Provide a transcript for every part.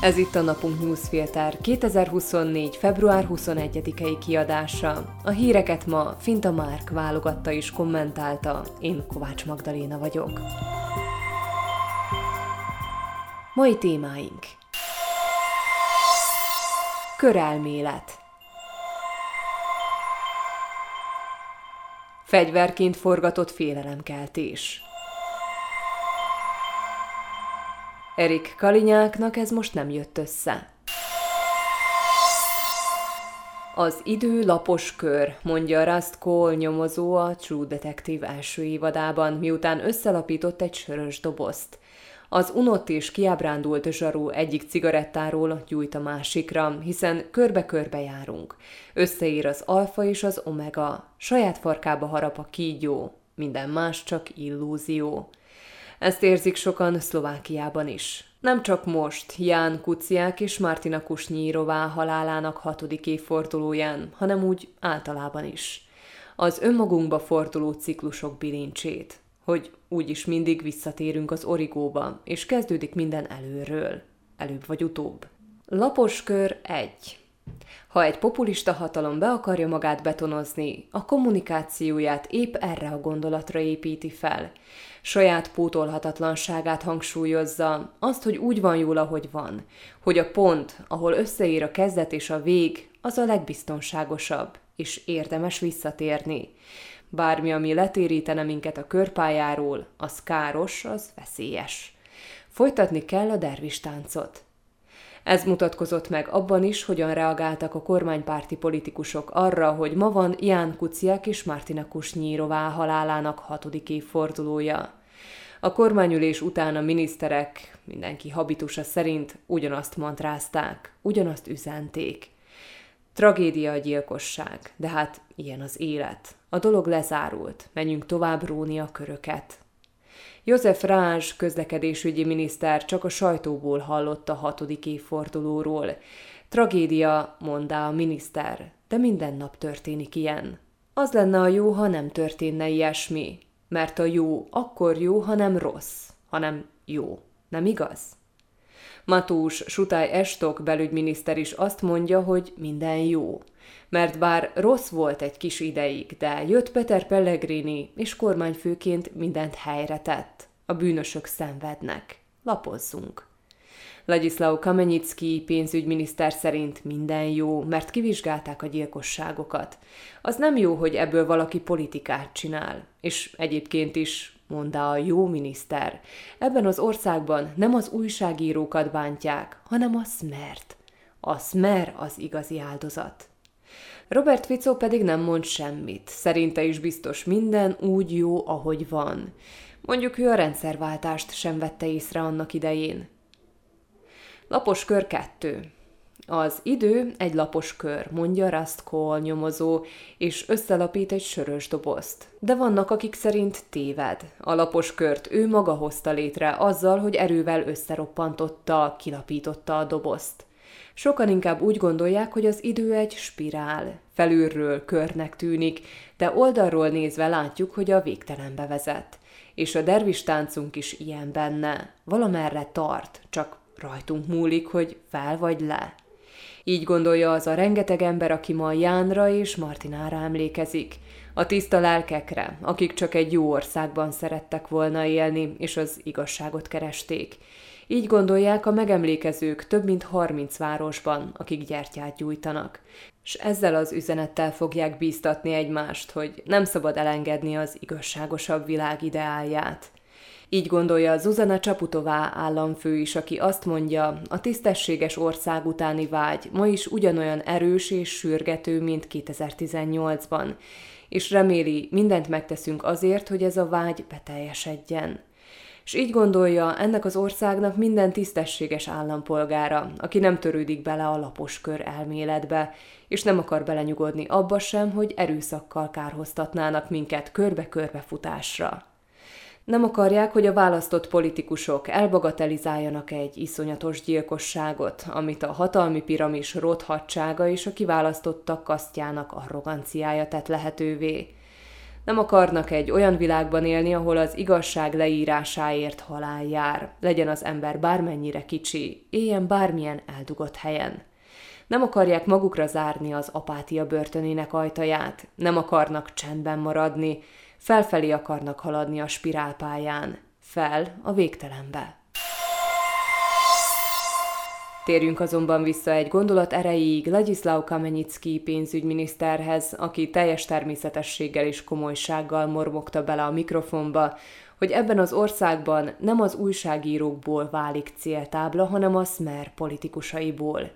Ez itt a Napunk Newsfilter 2024. február 21-i kiadása. A híreket ma Finta Márk válogatta és kommentálta, én Kovács Magdaléna vagyok. Mai témáink Körelmélet Fegyverként forgatott félelemkeltés Erik Kalinyáknak ez most nem jött össze. Az idő lapos kör, mondja Rust Cole nyomozó a True Detective első évadában, miután összelapított egy sörös dobozt. Az unott és kiábrándult zsarú egyik cigarettáról gyújt a másikra, hiszen körbe-körbe járunk. Összeír az alfa és az omega, saját farkába harap a kígyó, minden más csak illúzió. Ezt érzik sokan Szlovákiában is. Nem csak most, Ján Kuciák és Martina Kusnyírová halálának hatodik évfordulóján, hanem úgy általában is. Az önmagunkba forduló ciklusok bilincsét, hogy úgyis mindig visszatérünk az origóba, és kezdődik minden előről, előbb vagy utóbb. Lapos kör 1. Ha egy populista hatalom be akarja magát betonozni, a kommunikációját épp erre a gondolatra építi fel. Saját pótolhatatlanságát hangsúlyozza, azt, hogy úgy van jól, ahogy van, hogy a pont, ahol összeér a kezdet és a vég, az a legbiztonságosabb, és érdemes visszatérni. Bármi, ami letérítene minket a körpályáról, az káros, az veszélyes. Folytatni kell a dervis. Ez mutatkozott meg abban is, hogyan reagáltak a kormánypárti politikusok arra, hogy ma van Ján Kuciak és Martina Kusnyírová halálának hatodik évfordulója. A kormányülés után a miniszterek, mindenki habitusa szerint ugyanazt mantrázták, ugyanazt üzenték. Tragédia a gyilkosság, de hát ilyen az élet. A dolog lezárult, menjünk tovább róni a köröket. József Rázs közlekedésügyi miniszter csak a sajtóból hallott a hatodik évfordulóról. Tragédia, mondta a miniszter, de minden nap történik ilyen. Az lenne a jó, ha nem történne ilyesmi, mert a jó akkor jó, ha nem rossz, hanem jó. Nem igaz? Matús Sutály Estok belügyminiszter is azt mondja, hogy minden jó. Mert bár rossz volt egy kis ideig, de jött Peter Pellegrini, és kormányfőként mindent helyre tett. A bűnösök szenvednek. Lapozzunk. Ladislav Kamenyicki pénzügyminiszter szerint minden jó, mert kivizsgálták a gyilkosságokat. Az nem jó, hogy ebből valaki politikát csinál. És egyébként is, mondta a jó miniszter, ebben az országban nem az újságírókat bántják, hanem a smert. A smer az igazi áldozat. Robert Fico pedig nem mond semmit. Szerinte is biztos minden úgy jó, ahogy van. Mondjuk ő a rendszerváltást sem vette észre annak idején. Lapos kör 2. Az idő egy lapos kör, mondja Rust Cole nyomozó, és összelapít egy sörös dobozt. De vannak, akik szerint téved. A lapos kört ő maga hozta létre azzal, hogy erővel összeroppantotta, kilapította a dobozt. Sokan inkább úgy gondolják, hogy az idő egy spirál. Felülről körnek tűnik, de oldalról nézve látjuk, hogy a végtelenbe vezet. És a dervis táncunk is ilyen benne. Valamerre tart, csak Rajtunk múlik, hogy fel vagy le. Így gondolja az a rengeteg ember, aki ma Jánra és Martinára emlékezik, a tiszta lelkekre, akik csak egy jó országban szerettek volna élni, és az igazságot keresték. Így gondolják a megemlékezők több mint 30 városban, akik gyertyát gyújtanak. És ezzel az üzenettel fogják bíztatni egymást, hogy nem szabad elengedni az igazságosabb világ ideáját. Így gondolja Zuzana Csaputová államfő is, aki azt mondja, a tisztességes ország utáni vágy ma is ugyanolyan erős és sürgető, mint 2018-ban, és reméli, mindent megteszünk azért, hogy ez a vágy beteljesedjen. És így gondolja, ennek az országnak minden tisztességes állampolgára, aki nem törődik bele a lapos kör elméletbe, és nem akar belenyugodni abba sem, hogy erőszakkal kárhoztatnának minket körbe-körbe futásra. Nem akarják, hogy a választott politikusok elbagatelizáljanak egy iszonyatos gyilkosságot, amit a hatalmi piramis rothadsága és a kiválasztottak kasztjának arroganciája tett lehetővé. Nem akarnak egy olyan világban élni, ahol az igazság leírásáért halál jár, legyen az ember bármennyire kicsi, éljen bármilyen eldugott helyen. Nem akarják magukra zárni az apátia börtönének ajtaját, nem akarnak csendben maradni, felfelé akarnak haladni a spirálpályán, fel a végtelenbe. Térjünk azonban vissza egy gondolat erejéig Ladislav Kamenicki pénzügyminiszterhez, aki teljes természetességgel és komolysággal mormogta bele a mikrofonba, hogy ebben az országban nem az újságírókból válik céltábla, hanem a Smer politikusaiból.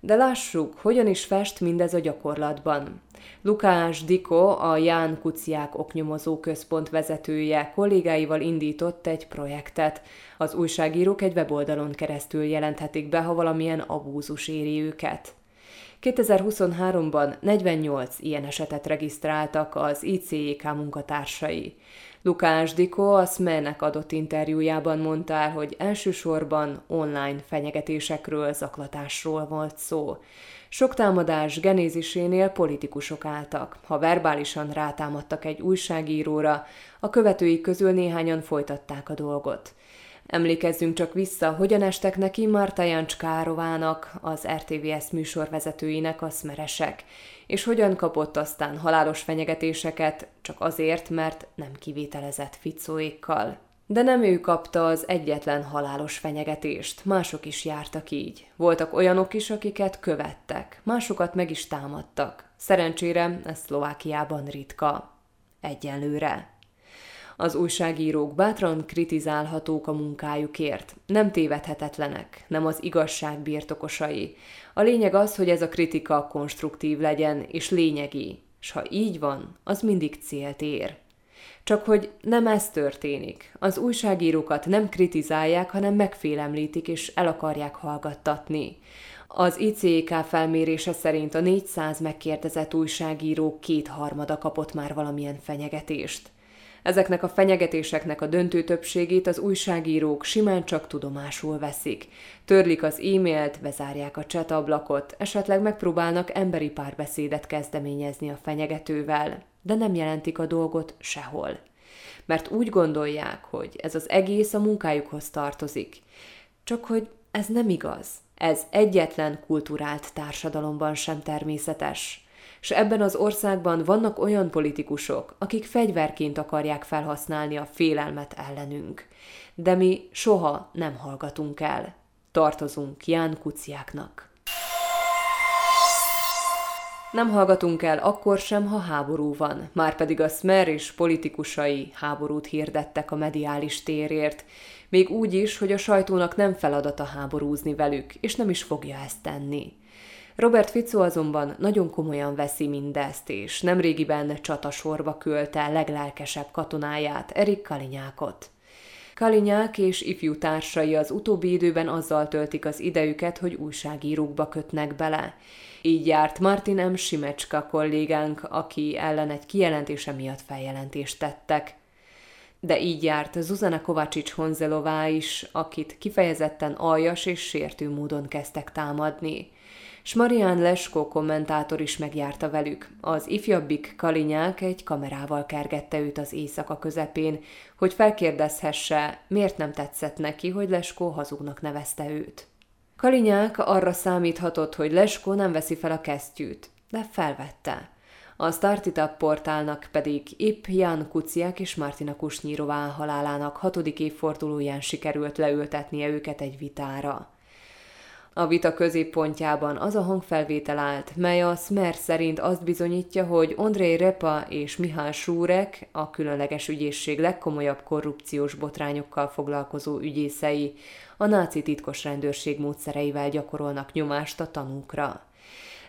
De lássuk, hogyan is fest mindez a gyakorlatban. Lukás Diko, a Ján Kuciák oknyomozó központ vezetője kollégáival indított egy projektet. Az újságírók egy weboldalon keresztül jelenthetik be, ha valamilyen abúzus éri őket. 2023-ban 48 ilyen esetet regisztráltak az ICEK munkatársai. Lukás Diko a SME-nek adott interjújában mondta el, hogy elsősorban online fenyegetésekről, zaklatásról volt szó. Sok támadás genézisénél politikusok álltak. Ha verbálisan rátámadtak egy újságíróra, a követői közül néhányan folytatták a dolgot. Emlékezzünk csak vissza, hogyan estek neki Marta Jancskárovának, az RTVS műsorvezetőinek a szmeresek, és hogyan kapott aztán halálos fenyegetéseket csak azért, mert nem kivételezett ficóékkal. De nem ő kapta az egyetlen halálos fenyegetést, mások is jártak így. Voltak olyanok is, akiket követtek, másokat meg is támadtak. Szerencsére ez Szlovákiában ritka. Egyenlőre. Az újságírók bátran kritizálhatók a munkájukért, nem tévedhetetlenek, nem az igazság birtokosai. A lényeg az, hogy ez a kritika konstruktív legyen és lényegi, és ha így van, az mindig célt ér. Csak hogy nem ez történik. Az újságírókat nem kritizálják, hanem megfélemlítik és el akarják hallgattatni. Az ICK felmérése szerint a 400 megkérdezett újságíró kétharmada kapott már valamilyen fenyegetést. Ezeknek a fenyegetéseknek a döntő többségét az újságírók simán csak tudomásul veszik. Törlik az e-mailt, bezárják a chat ablakot, esetleg megpróbálnak emberi párbeszédet kezdeményezni a fenyegetővel, de nem jelentik a dolgot sehol. Mert úgy gondolják, hogy ez az egész a munkájukhoz tartozik. Csak hogy ez nem igaz. Ez egyetlen kulturált társadalomban sem természetes és ebben az országban vannak olyan politikusok, akik fegyverként akarják felhasználni a félelmet ellenünk. De mi soha nem hallgatunk el. Tartozunk Ján Kuciáknak. Nem hallgatunk el akkor sem, ha háború van, már pedig a Smer és politikusai háborút hirdettek a mediális térért, még úgy is, hogy a sajtónak nem feladata háborúzni velük, és nem is fogja ezt tenni. Robert Fico azonban nagyon komolyan veszi mindezt, és nemrégiben csatasorba küldte leglelkesebb katonáját, Erik Kalinyákot. Kalinyák és ifjú társai az utóbbi időben azzal töltik az idejüket, hogy újságírókba kötnek bele. Így járt Martin M. Simecska kollégánk, aki ellen egy kijelentése miatt feljelentést tettek. De így járt Zuzana Kovácsics Honzelová is, akit kifejezetten aljas és sértő módon kezdtek támadni s Marian Lesko kommentátor is megjárta velük. Az ifjabbik Kalinyák egy kamerával kergette őt az éjszaka közepén, hogy felkérdezhesse, miért nem tetszett neki, hogy Lesko hazugnak nevezte őt. Kalinyák arra számíthatott, hogy Lesko nem veszi fel a kesztyűt, de felvette. A Startup portálnak pedig épp Jan Kuciak és Martina Kusnyírová halálának hatodik évfordulóján sikerült leültetnie őket egy vitára. A vita középpontjában az a hangfelvétel állt, mely a Smer szerint azt bizonyítja, hogy Andrei Repa és Mihály Súrek, a különleges ügyészség legkomolyabb korrupciós botrányokkal foglalkozó ügyészei, a náci titkos rendőrség módszereivel gyakorolnak nyomást a tanúkra.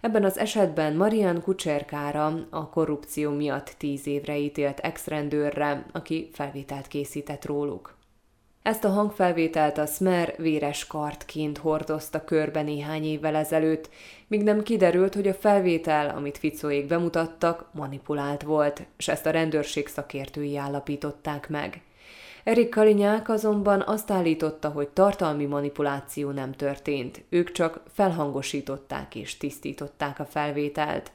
Ebben az esetben Marian Kucserkára a korrupció miatt tíz évre ítélt ex-rendőrre, aki felvételt készített róluk. Ezt a hangfelvételt a Smer véres kartként hordozta körbe néhány évvel ezelőtt, míg nem kiderült, hogy a felvétel, amit Ficóék bemutattak, manipulált volt, és ezt a rendőrség szakértői állapították meg. Erik Kalinyák azonban azt állította, hogy tartalmi manipuláció nem történt, ők csak felhangosították és tisztították a felvételt.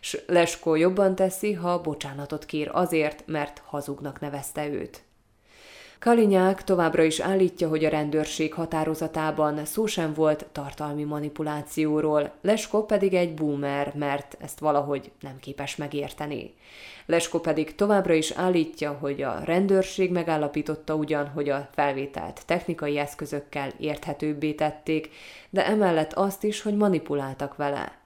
S Lesko jobban teszi, ha bocsánatot kér azért, mert hazugnak nevezte őt. Kalinyák továbbra is állítja, hogy a rendőrség határozatában szó sem volt tartalmi manipulációról, Lesko pedig egy boomer, mert ezt valahogy nem képes megérteni. Lesko pedig továbbra is állítja, hogy a rendőrség megállapította ugyan, hogy a felvételt technikai eszközökkel érthetőbbé tették, de emellett azt is, hogy manipuláltak vele.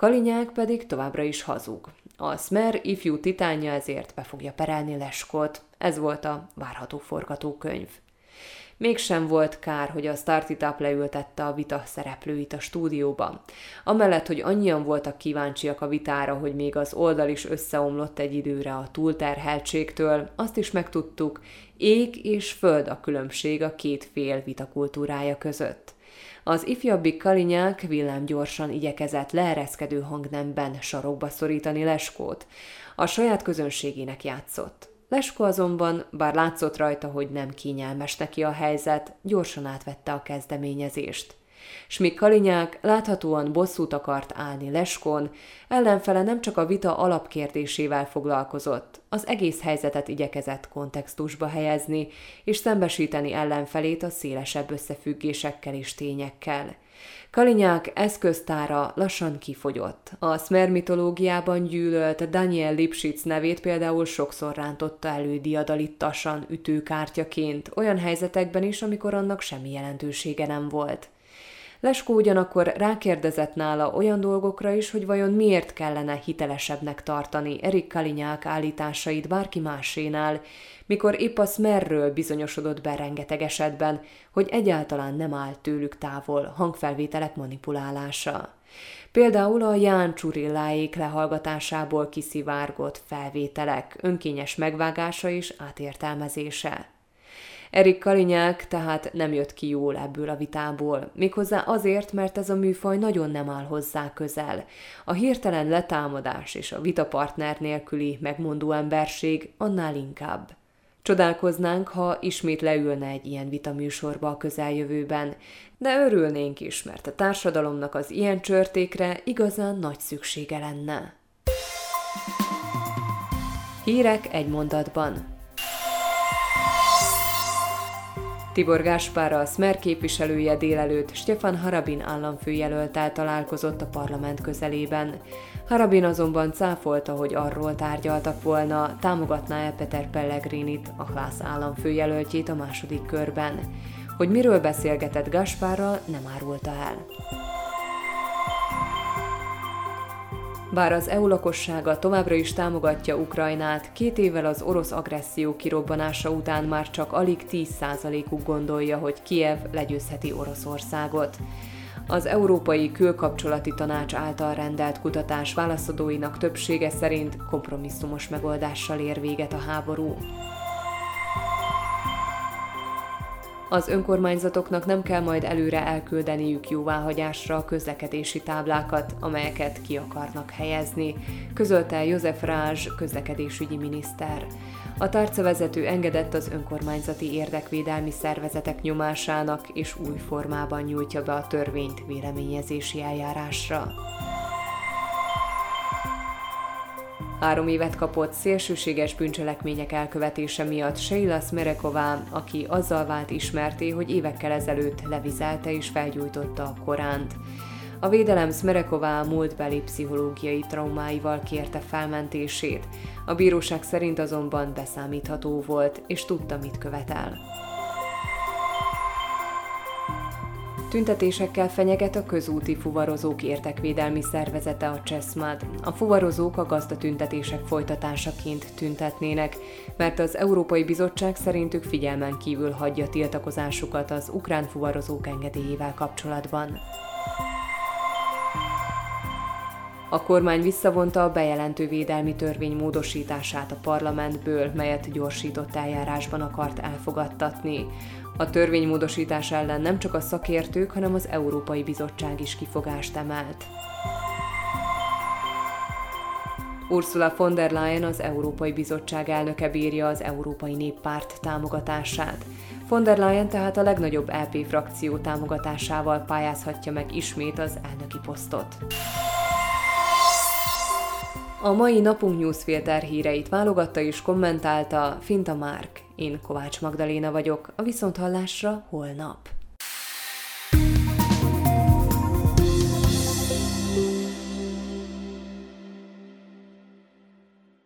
Kalinyák pedig továbbra is hazug. A Smer ifjú titánja ezért be fogja perelni Leskot. Ez volt a várható forgatókönyv. Mégsem volt kár, hogy a Startup leültette a vita szereplőit a stúdióba. Amellett, hogy annyian voltak kíváncsiak a vitára, hogy még az oldal is összeomlott egy időre a túlterheltségtől, azt is megtudtuk, ég és föld a különbség a két fél vitakultúrája között. Az ifjabbik Kalinyák villámgyorsan igyekezett leereszkedő hangnemben sarokba szorítani Leskót. A saját közönségének játszott. Lesko azonban, bár látszott rajta, hogy nem kényelmes neki a helyzet, gyorsan átvette a kezdeményezést. Smik Kalinyák láthatóan bosszút akart állni Leskon, ellenfele nem csak a vita alapkérdésével foglalkozott, az egész helyzetet igyekezett kontextusba helyezni, és szembesíteni ellenfelét a szélesebb összefüggésekkel és tényekkel. Kalinyák eszköztára lassan kifogyott. A Smer mitológiában gyűlölt Daniel Lipschitz nevét például sokszor rántotta elő diadalittasan ütőkártyaként, olyan helyzetekben is, amikor annak semmi jelentősége nem volt. Leskó ugyanakkor rákérdezett nála olyan dolgokra is, hogy vajon miért kellene hitelesebbnek tartani Erik Kalinyák állításait bárki másénál, mikor épp a Smerről bizonyosodott be rengeteg esetben, hogy egyáltalán nem állt tőlük távol hangfelvételek manipulálása. Például a Ján Csurilláék lehallgatásából kiszivárgott felvételek, önkényes megvágása és átértelmezése. Erik Kalinyák tehát nem jött ki jól ebből a vitából, méghozzá azért, mert ez a műfaj nagyon nem áll hozzá közel. A hirtelen letámadás és a vitapartner nélküli megmondó emberség annál inkább. Csodálkoznánk, ha ismét leülne egy ilyen vitaműsorba a közeljövőben, de örülnénk is, mert a társadalomnak az ilyen csörtékre igazán nagy szüksége lenne. Hírek egy mondatban. Tibor Gáspár, a Smer képviselője délelőtt Stefan Harabin államfőjelöltel találkozott a parlament közelében. Harabin azonban cáfolta, hogy arról tárgyaltak volna, támogatná-e Peter Pellegrinit, a Klász államfőjelöltjét a második körben. Hogy miről beszélgetett Gaspárral, nem árulta el. Bár az EU lakossága továbbra is támogatja Ukrajnát, két évvel az orosz agresszió kirobbanása után már csak alig 10%-uk gondolja, hogy Kiev legyőzheti Oroszországot. Az Európai Külkapcsolati Tanács által rendelt kutatás válaszadóinak többsége szerint kompromisszumos megoldással ér véget a háború. Az önkormányzatoknak nem kell majd előre elküldeniük jóváhagyásra a közlekedési táblákat, amelyeket ki akarnak helyezni, közölte József Rázs közlekedésügyi miniszter. A tárcavezető engedett az önkormányzati érdekvédelmi szervezetek nyomásának, és új formában nyújtja be a törvényt véleményezési eljárásra. Három évet kapott szélsőséges bűncselekmények elkövetése miatt Sheila Smereková, aki azzal vált ismerté, hogy évekkel ezelőtt levizelte és felgyújtotta a Koránt. A védelem Smereková múltbeli pszichológiai traumáival kérte felmentését. A bíróság szerint azonban beszámítható volt, és tudta, mit követel. Tüntetésekkel fenyeget a közúti fuvarozók értekvédelmi szervezete a Cseszmad. A fuvarozók a gazdatüntetések folytatásaként tüntetnének, mert az Európai Bizottság szerintük figyelmen kívül hagyja tiltakozásukat az ukrán fuvarozók engedélyével kapcsolatban. A kormány visszavonta a bejelentő védelmi törvény módosítását a parlamentből, melyet gyorsított eljárásban akart elfogadtatni. A törvénymódosítás ellen nem csak a szakértők, hanem az Európai Bizottság is kifogást emelt. Ursula von der Leyen, az Európai Bizottság elnöke bírja az Európai Néppárt támogatását. Von der Leyen tehát a legnagyobb LP frakció támogatásával pályázhatja meg ismét az elnöki posztot. A mai napunk newsfilter híreit válogatta és kommentálta Finta Márk. Én Kovács Magdaléna vagyok, a Viszonthallásra holnap.